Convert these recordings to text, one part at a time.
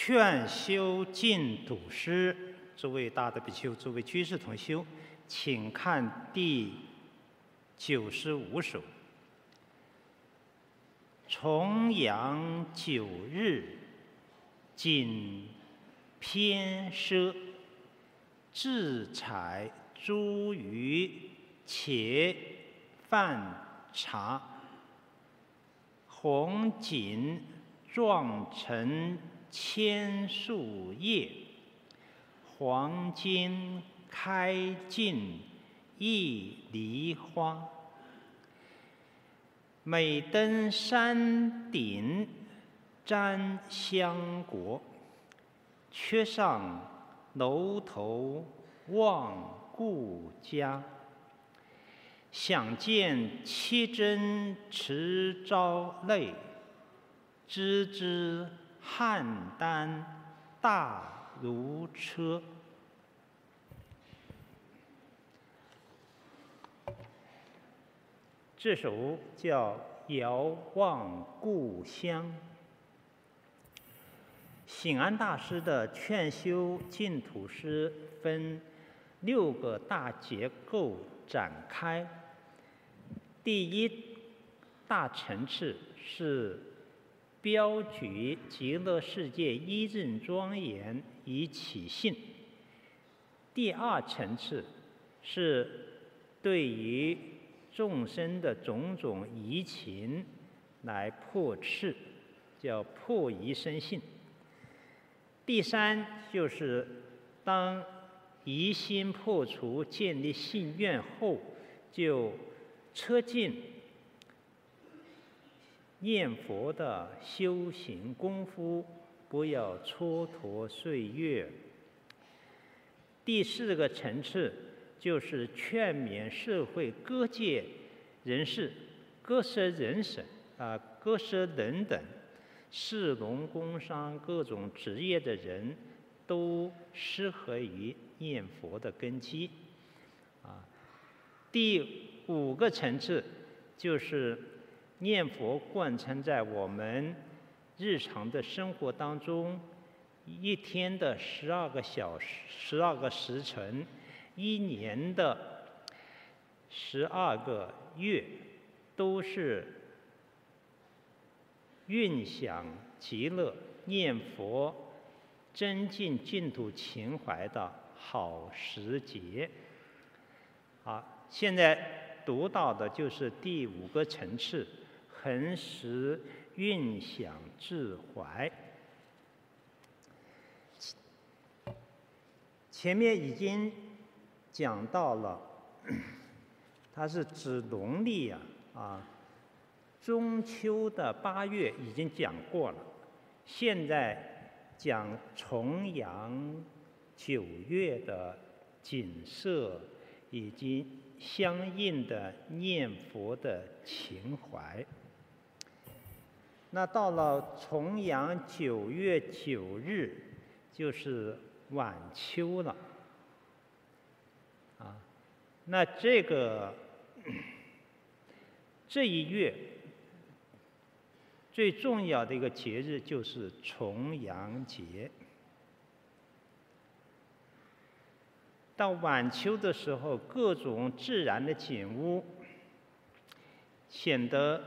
劝修净土师，诸位大德比丘，诸位居士同修，请看第九十五首。重阳九日，仅偏奢，自采茱萸，且饭茶，红锦状成千树叶，黄金开尽一梨花。每登山顶瞻香国，却上楼头望故家。想见七真持朝泪，知知邯郸大如车。这首叫《遥望故乡》。醒安大师的劝修净土诗分六个大结构展开。第一大层次是标举极乐世界一任庄严以起信。第二层次是对于众生的种种疑情来破斥，叫破疑生信。第三就是当疑心破除、建立信愿后，就彻进念佛的修行功夫，不要蹉跎岁月。第四个层次。就是劝勉社会各界人士，各色人等啊，各色人等，士农工商各种职业的人，都适合于念佛的根基。啊，第五个层次就是念佛贯穿在我们日常的生活当中，一天的十二个小时，十二个时辰。一年的十二个月，都是蕴享极乐、念佛、增进净土情怀的好时节。好，现在读到的就是第五个层次，恒时运想自怀。前面已经。讲到了，它是指农历啊，啊，中秋的八月已经讲过了，现在讲重阳九月的景色以及相应的念佛的情怀。那到了重阳九月九日，就是晚秋了。啊那这个这一月最重要的一个节日就是重阳节。到晚秋的时候，各种自然的景物显得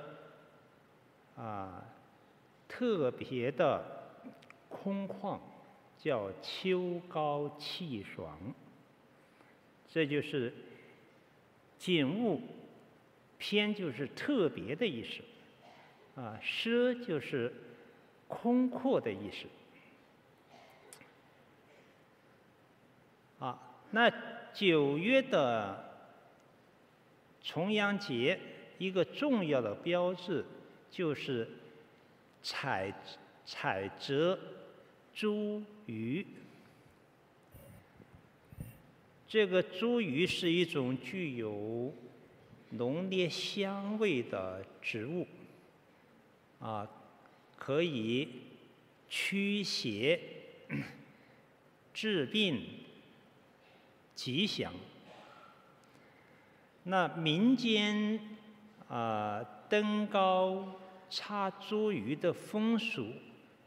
啊特别的空旷，叫秋高气爽。这就是。景物偏就是特别的意思，啊，奢就是空阔的意思，啊，那九月的重阳节一个重要的标志就是采采摘茱萸。这个茱萸是一种具有浓烈香味的植物，啊，可以驱邪、治病、吉祥。那民间啊登高插茱萸的风俗，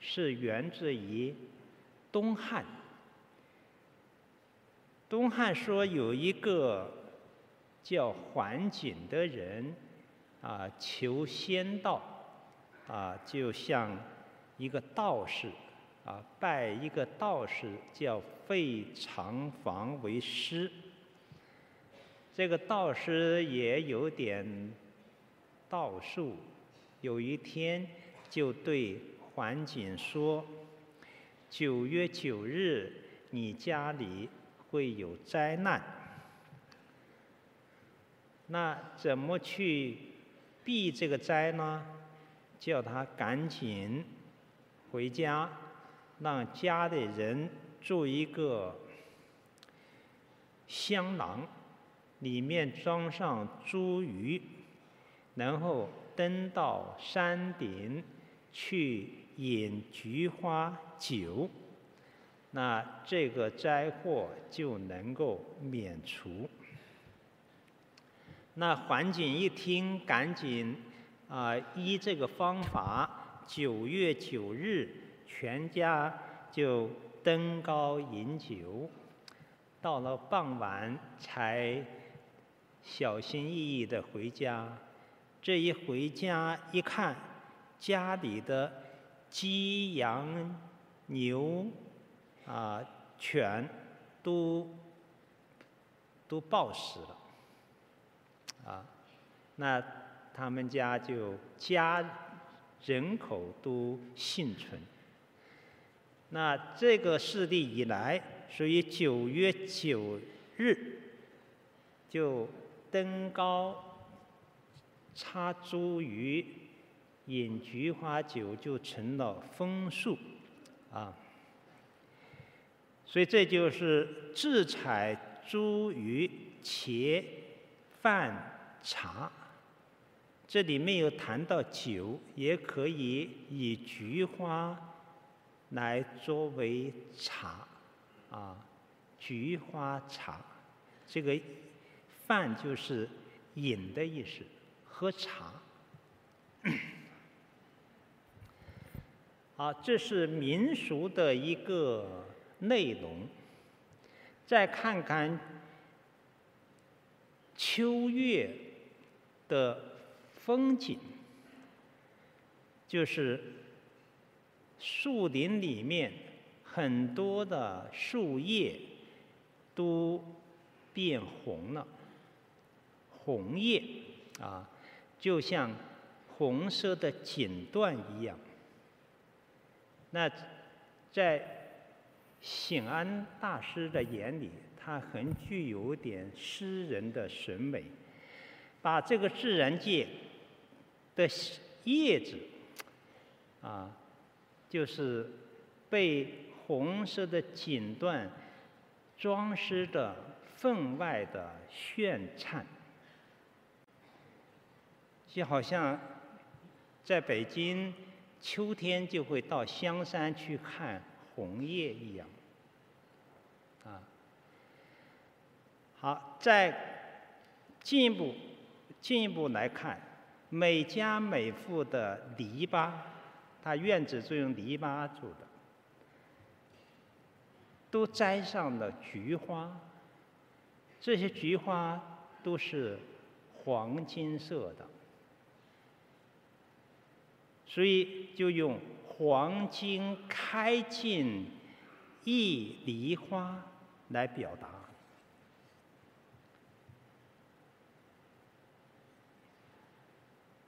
是源自于东汉。东汉说有一个叫桓景的人，啊，求仙道，啊，就像一个道士，啊，拜一个道士叫费长房为师。这个道士也有点道术，有一天就对桓景说：“九月九日，你家里会有灾难。那怎么去避这个灾呢？叫他赶紧回家，让家里人做一个香囊。”里面装上茱萸，然后登到山顶去饮菊花酒，那这个灾祸就能够免除。那桓景一听，赶紧啊、依这个方法，九月九日，全家就登高饮酒，到了傍晚才。小心翼翼的回家，这一回家一看，家里的鸡、羊、牛啊、犬都都暴死了，啊，那他们家就家人口都幸存。那这个事例以来，所以九月九日就。登高插茱萸，饮菊花酒，就成了风俗啊。所以这就是智采茱萸、茄、饭、茶。这里没有谈到酒，也可以以菊花来作为茶啊，菊花茶这个。饭就是饮的意思，喝茶。啊，这是民俗的一个内容。再看看秋月的风景，就是树林里面很多的树叶都变红了。红叶啊，就像红色的锦缎一样。那在醒安大师的眼里，他很具有点诗人的审美，把这个自然界的叶子啊，就是被红色的锦缎装饰的分外的炫灿。就好像在北京秋天就会到香山去看红叶一样，啊，好，再进一步进一步来看，每家每户的篱笆，他院子就用篱笆做的，都栽上了菊花，这些菊花都是黄金色的。所以就用“黄金开尽一梨花”来表达。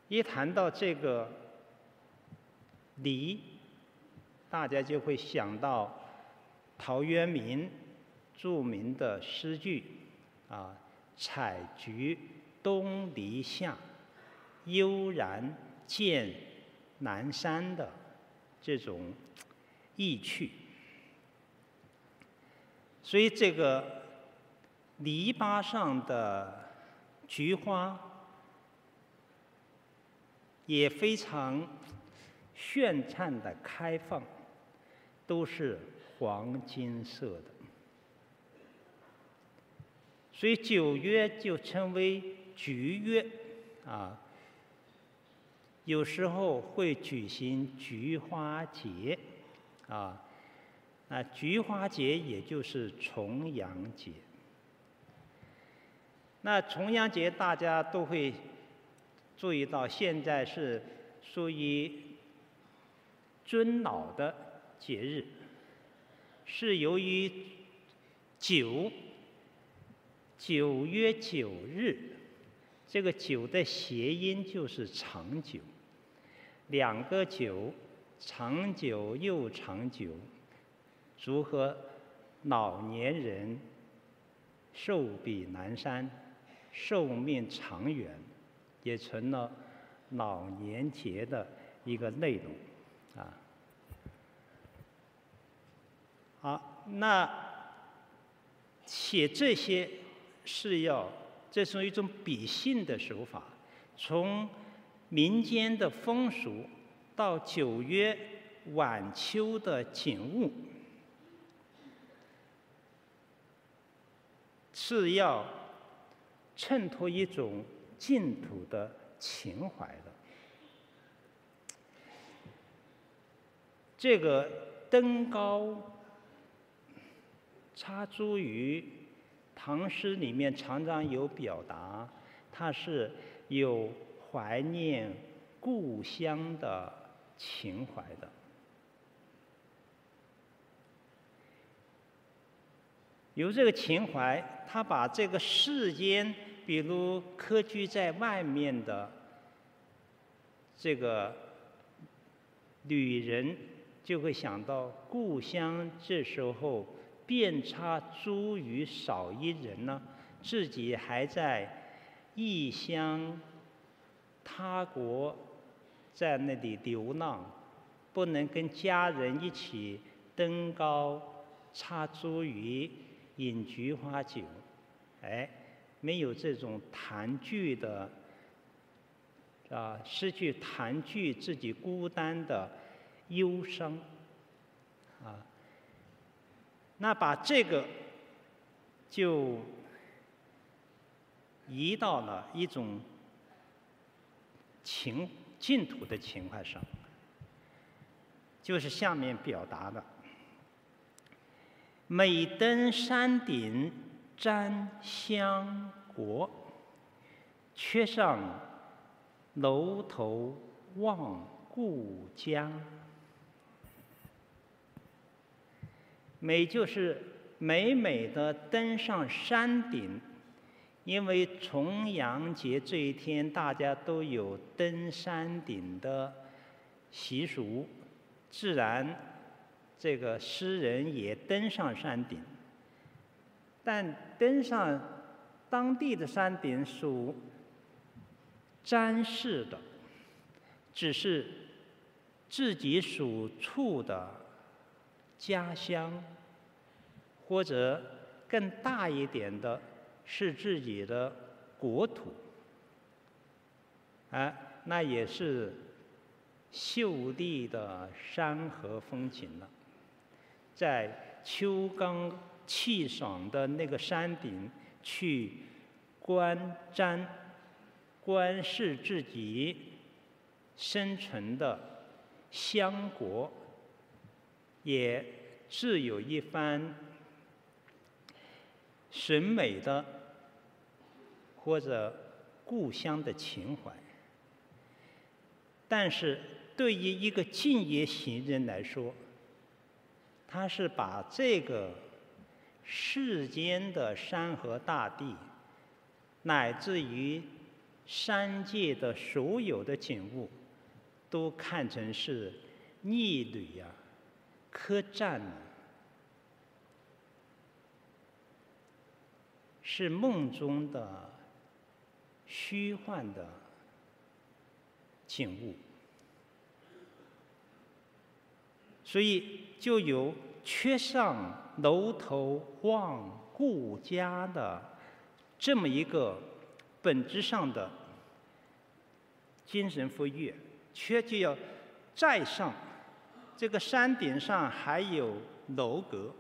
一谈到这个“梨”，大家就会想到陶渊明著名的诗句啊：“采菊东篱下，悠然见。”南山的这种意趣，所以这个篱笆上的菊花也非常绚灿的开放，都是黄金色的，所以九月就称为菊月啊。有时候会举行菊花节，啊，那，菊花节也就是重阳节。那重阳节大家都会注意到，现在是属于尊老的节日，是由于九九月九日，这个九的谐音就是长久，两个九，长久又长久。祝贺老年人寿比南山，寿命长远，也成了老年节的一个内容，啊。好，那写这些是要，这是一种比兴的手法，从民间的风俗到九月晚秋的景物。是要衬托一种净土的情怀的。这个登高插茱萸，唐诗里面常常有表达，它是有怀念故乡的情怀的。有这个情怀，他把这个世间，比如客居在外面的这个旅人，就会想到故乡这时候遍插茱萸少一人呢，自己还在异乡他国，在那里流浪，不能跟家人一起登高插茱萸。饮菊花酒，哎，没有这种团聚的，啊，失去团聚自己孤单的忧伤，啊，那把这个就移到了一种情净土的情怀上，就是下面表达的。每登山顶瞻香国，却上楼头望故乡。每就是每每的登上山顶，因为重阳节这一天，大家都有登山顶的习俗，自然。这个诗人也登上山顶，但登上当地的山顶属沾饰的，只是自己所处的家乡，或者更大一点的是自己的国土，啊，那也是秀丽的山河风景了。在秋高气爽的那个山顶去观瞻、观视自己生存的乡国，也自有一番审美的或者故乡的情怀。但是对于一个敬业行人来说，他是把这个世间的山河大地，乃至于山界的所有的景物，都看成是逆旅呀、客栈啊，是梦中的虚幻的景物。所以就有缺上楼头望故家的这么一个本质上的精神富裕，缺就要再上这个山顶上还有楼阁，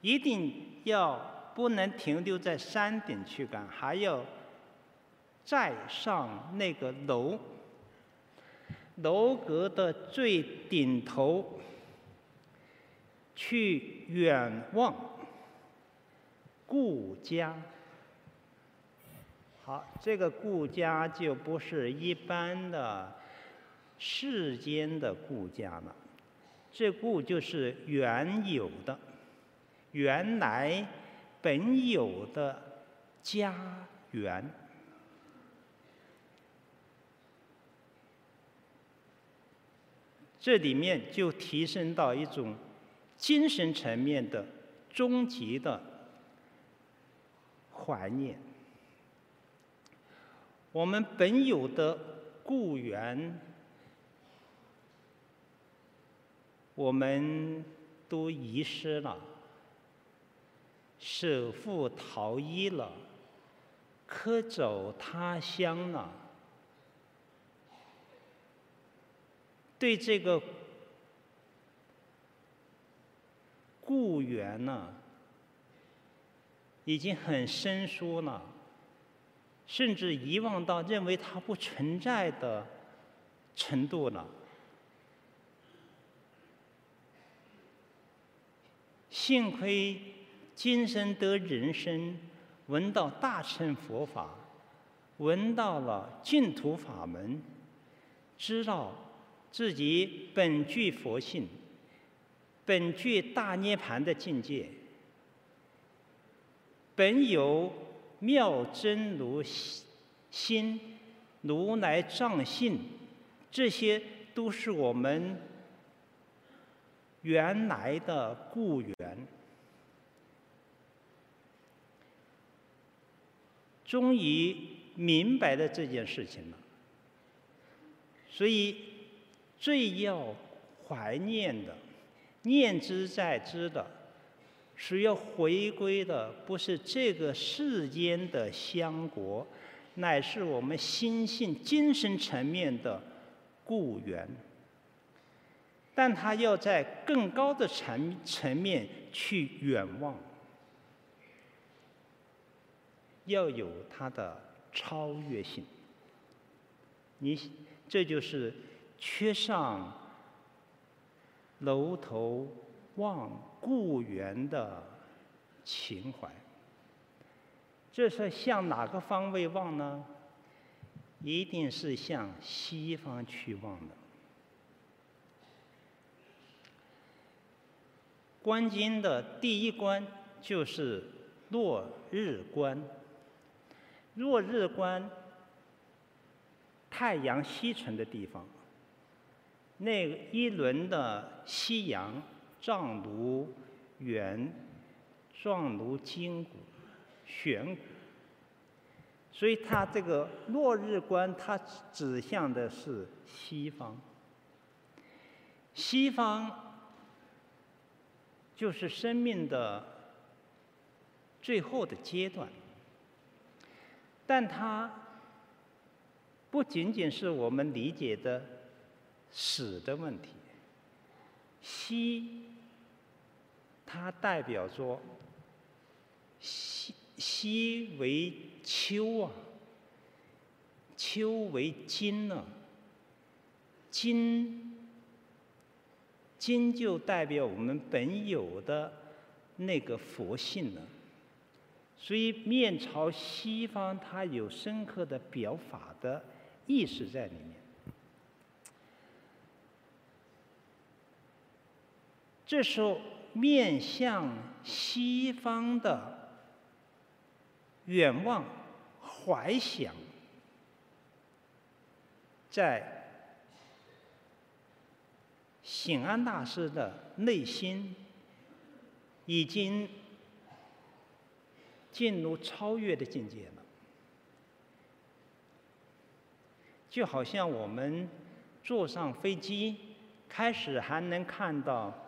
一定要不能停留在山顶去干，还要再上那个楼，楼阁的最顶头。去远望故家。好，这个故家就不是一般的世间的故家了，这故就是原有的、原来本有的家园。这里面就提升到一种精神层面的终极的怀念。我们本有的故园，我们都遗失了，舍父逃逸了，客走他乡了。对这个故园呢，已经很生疏了，甚至遗忘到认为它不存在的程度了。幸亏今生得人身，闻到大乘佛法，闻到了净土法门，知道。自己本具佛性，本具大涅槃的境界，本有妙真如心、如来藏性，这些都是我们原来的故园。终于明白了这件事情了，所以。最要怀念的、念之在兹的，是要回归的，不是这个世间的香国，乃是我们心性、精神层面的故园。但他要在更高的层层面去远望，要有它的超越性。你这就是。缺上楼头望故园的情怀，这是向哪个方位望呢？一定是向西方去望的。观经的第一观就是落日观，落日观，太阳西沉的地方。那一轮的夕阳，状如圆，状如筋骨，悬骨。所以它这个落日观，它指向的是西方。西方就是生命的最后的阶段，但它不仅仅是我们理解的。死的问题，西，它代表着西，西为秋啊，秋为金呢，金，金就代表我们本有的那个佛性呢，所以面朝西方，它有深刻的表法的意识在里面。这时候，面向西方的远望、怀想，在醒安大师的内心，已经进入超越的境界了。就好像我们坐上飞机，开始还能看到。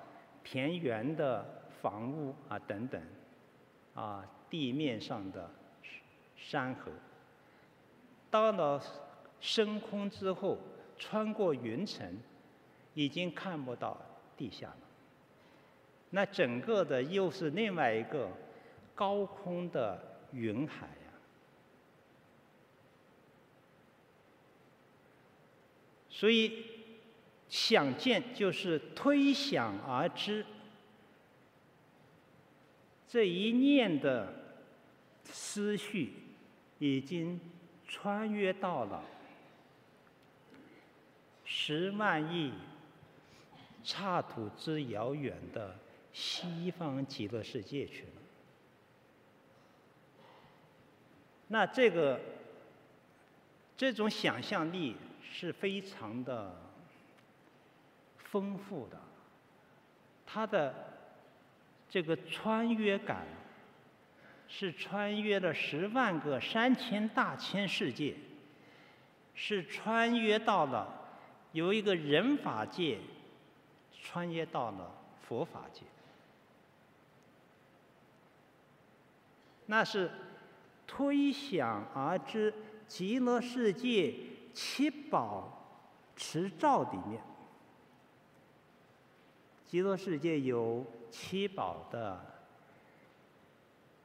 田园的房屋啊，等等，啊，地面上的山河，到了升空之后，穿过云层，已经看不到地下了。那整个的又是另外一个高空的云海呀。所以。想见就是推想而知，这一念的思绪已经穿越到了十万亿刹土之遥远的西方极乐世界去了。那这个这种想象力是非常的丰富的，它的这个穿越感是穿越了十万个三千大千世界，是穿越到了由一个人法界穿越到了佛法界，那是。推想而知，极乐世界七宝池沼里面，极乐世界有七宝的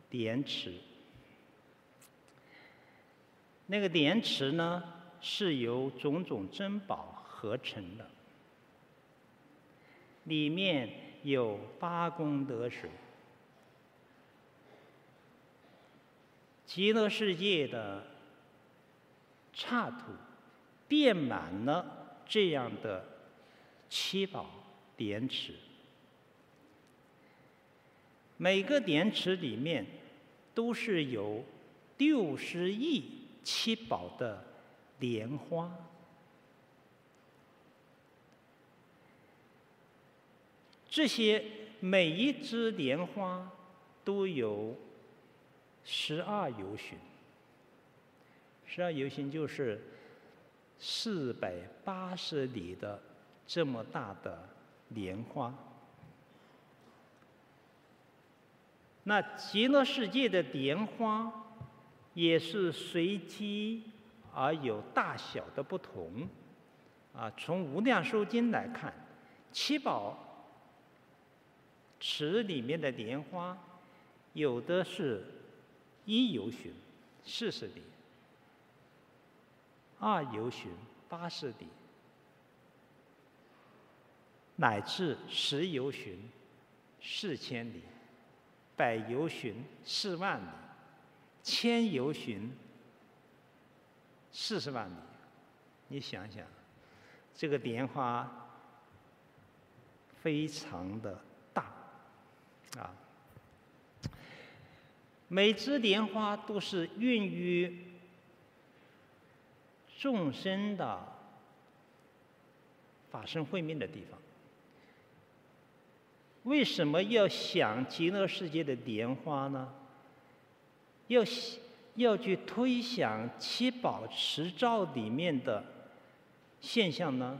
莲池。那个莲池呢，是由种种珍宝合成的，里面有八功德水。极乐世界的刹土遍满了这样的七宝莲池，每个莲池里面都是有六十亿七宝的莲花，这些每一枝莲花都有。十二由旬，十二由旬就是四百八十里的这么大的莲花。那极乐世界的莲花也是随机而有大小的不同。啊，从《无量寿经》来看，七宝池里面的莲花，有的是。一由旬，四十里；二由旬，八十里；乃至十由旬，四千里；百由旬，四万里；千由旬，四十万里。你想想，这个莲花非常的大，啊。每枝莲花都是孕育众生的法身慧命的地方。为什么要想极乐世界的莲花呢？要要去推想七宝池沼里面的现象呢？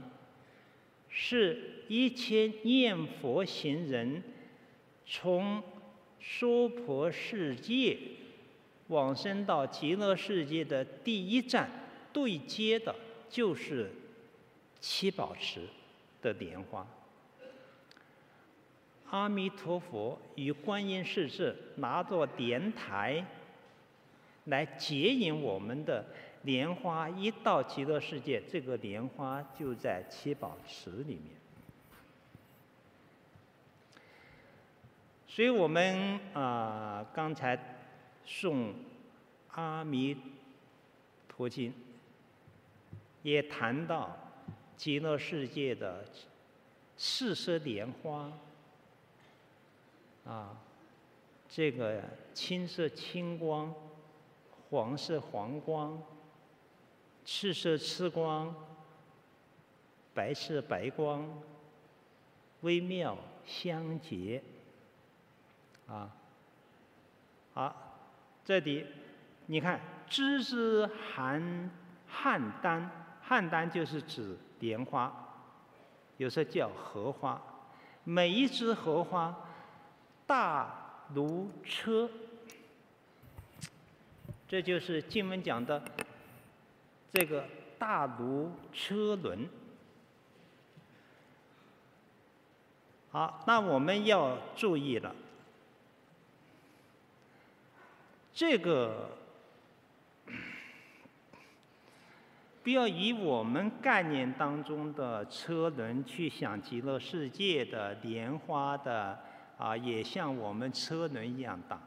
是一切念佛行人从。娑婆世界往生到极乐世界的第一站对接的，就是七宝池的莲花。阿弥陀佛与观音世尊拿着莲台来接引我们的莲花，一到极乐世界，这个莲花就在七宝池里面。所以我们啊、刚才诵《阿弥陀经》，也谈到极乐世界的四色莲花，啊，这个青色青光，黄色黄光，赤色赤光，白色白光，微妙相结。啊，好，这里你看，枝枝含菡丹，菡丹就是指莲花，有时候叫荷花。每一枝荷花大如车，这就是经文讲的这个大如车轮。好，那我们要注意了。这个不要以我们概念当中的车轮去想极乐世界的莲花的啊，也像我们车轮一样大。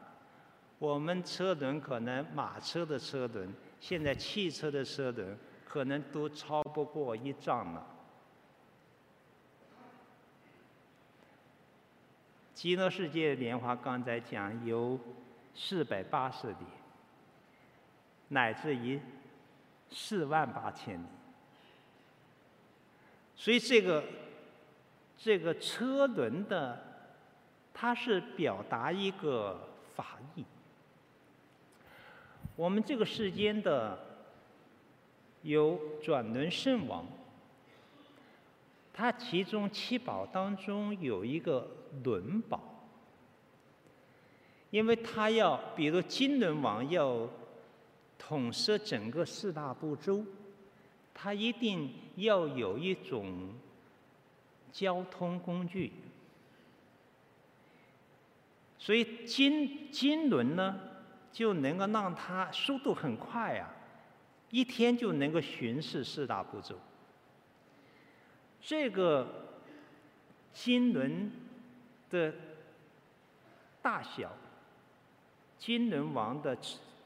我们车轮可能马车的车轮，现在汽车的车轮可能都超不过一丈了。极乐世界莲花刚才讲有四百八十里，乃至于四万八千里。所以这个这个车轮的，它是表达一个法义。我们这个世间的有转轮圣王，他其中七宝当中有一个轮宝，因为他要，比如金轮王要统摄整个四大部洲，他一定要有一种交通工具，所以金金轮呢，就能够让它速度很快啊，一天就能够巡视四大部洲。这个金轮的大小，金轮王的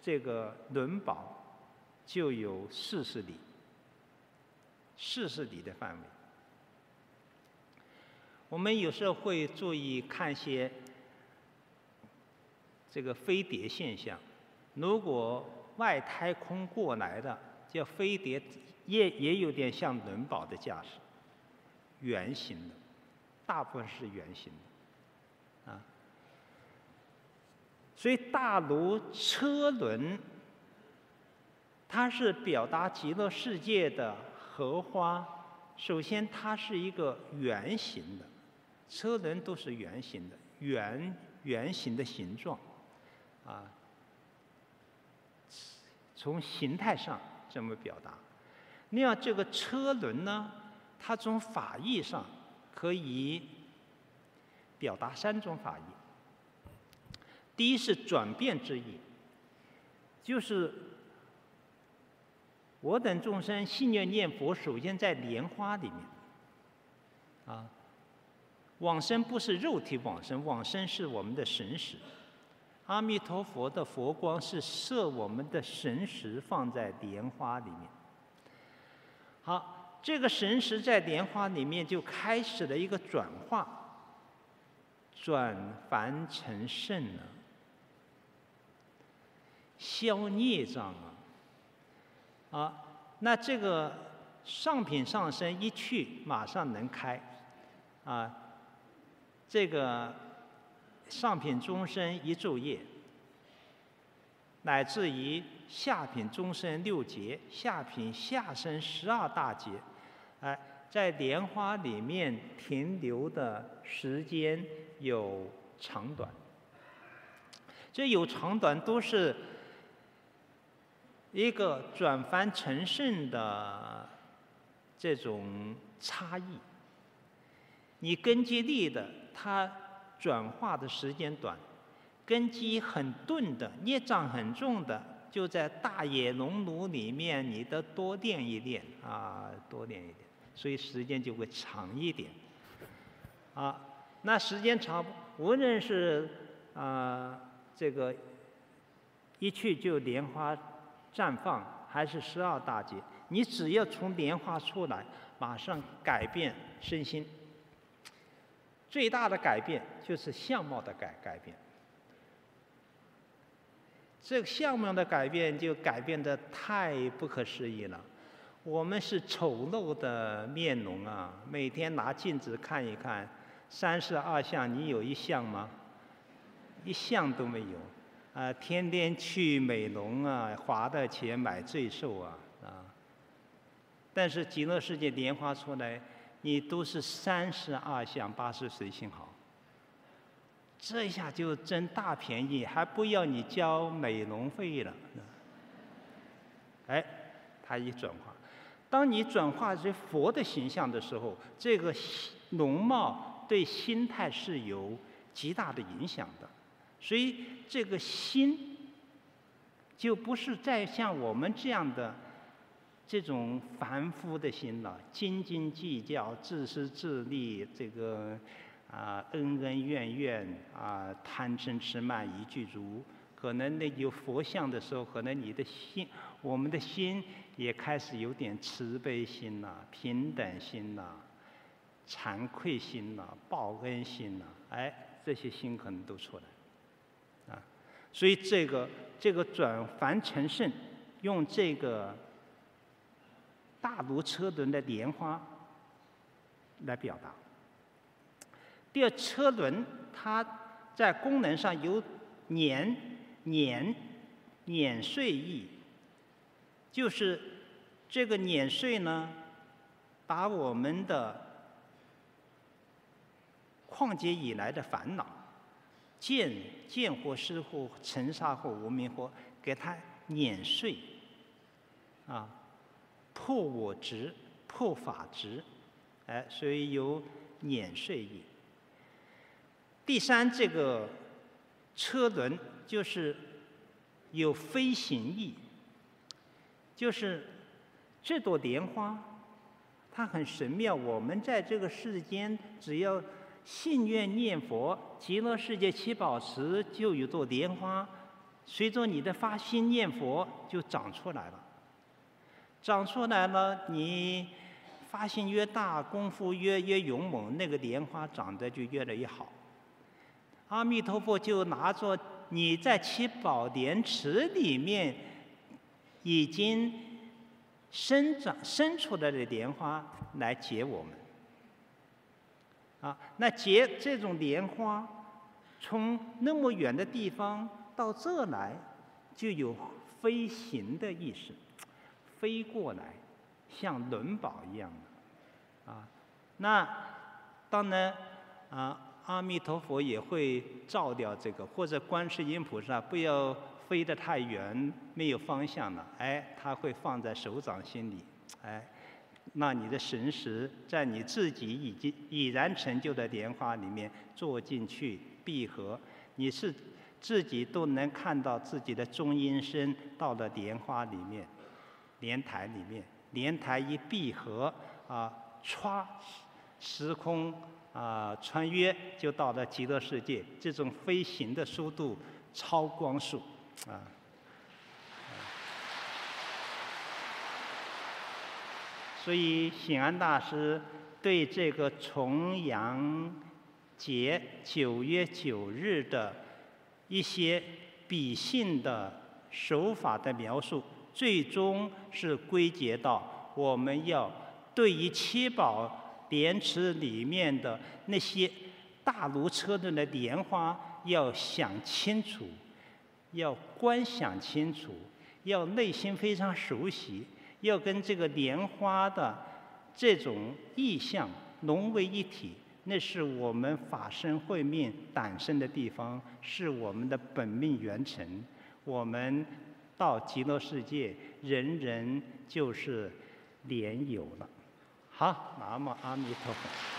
这个轮宝就有四十里，四十里的范围。我们有时候会注意看一些。这个飞碟现象，如果外太空过来的叫飞碟，也也有点像轮宝的架势，圆形的，大部分是圆形的，啊，所以大如车轮，它是表达极乐世界的荷花。首先，它是一个圆形的，车轮都是圆形的，圆圆形的形状。啊，从形态上这么表达。那样这个车轮呢，它从法义上可以表达三种法义。第一是转变之意，就是我等众生信愿念佛，首先在莲花里面。啊，往生不是肉体往生，往生是我们的神识。阿弥陀佛的佛光是摄我们的神识放在莲花里面。好，这个神识在莲花里面就开始了一个转化，转凡成圣了，消孽障啊！啊，那这个上品上生一去，马上能开，啊，这个。上品终身一昼夜，乃至于下品终身六劫，下品下生十二大劫，哎，在莲花里面停留的时间有长短，这有长短都是一个转凡成圣的这种差异。你根基利的，他。转化的时间短，根基很钝的，业障很重的，就在大野熔炉里面，你得多练一练啊，多练一点，所以时间就会长一点。啊，那时间长，无论是啊这个一去就莲花绽放，还是十二大劫，你只要从莲花出来，马上改变身心。最大的改变就是相貌的改改变，这个相貌的改变就改变的太不可思议了。我们是丑陋的面容啊，每天拿镜子看一看，三十二相，你有一相吗？一相都没有，啊，天天去美容啊，花的钱买罪受啊，啊。但是极乐世界莲花出来。你都是三十二相八十随性好，这下就占大便宜，还不要你交美容费了。哎，他一转化，当你转化成佛的形象的时候，这个容貌对心态是有极大的影响的，所以这个心就不是再像我们这样的。这种凡夫的心了，斤斤计较、自私自利，这个啊，恩恩怨怨啊，贪嗔痴慢疑具足，可能那有佛像的时候，可能你的心，我们的心也开始有点慈悲心了、平等心了、惭愧心了、报恩心了，哎，这些心可能都出来，啊，所以这个这个转凡成圣，用这个大如车轮的莲花来表达。第二，车轮它在功能上有碾、碾、碾碎意，就是这个碾碎呢，把我们的旷劫以来的烦恼，见见惑、识惑、尘沙惑、无明惑，给它碾碎，啊，破我执、破法执，哎，所以有碾碎意。第三，这个车轮就是有飞行意，就是这朵莲花，它很神妙。我们在这个世间，只要信愿念佛，极乐世界七宝池就有朵莲花，随着你的发心念佛就长出来了。长出来了，你发心越大，功夫越越勇猛，那个莲花长得就越来越好。阿弥陀佛就拿着你在七宝莲池里面已经生长生出来的莲花来结我们。啊，那结这种莲花，从那么远的地方到这来，就有飞行的意思，飞过来，像轮宝一样的。啊，那当然啊。阿弥陀佛也会照掉这个，或者观世音菩萨不要飞得太远，没有方向了，哎，他会放在手掌心里，哎，那你的神识在你自己已经已然成就的莲花里面坐进去闭合，你是自己都能看到自己的中阴身到了莲花里面，莲台里面，莲台一闭合啊，歘，时空。啊，穿越就到了极乐世界，这种飞行的速度超光速，啊。所以显安大师对这个重阳节九月九日的一些比兴的手法的描述，最终是归结到我们要对于七宝。莲池里面的那些大如车轮的莲花，要想清楚，要观想清楚，要内心非常熟悉，要跟这个莲花的这种意象融为一体。那是我们法身慧命诞生的地方，是我们的本命元辰。我们到极乐世界，人人就是莲友了。好，南无阿弥陀佛。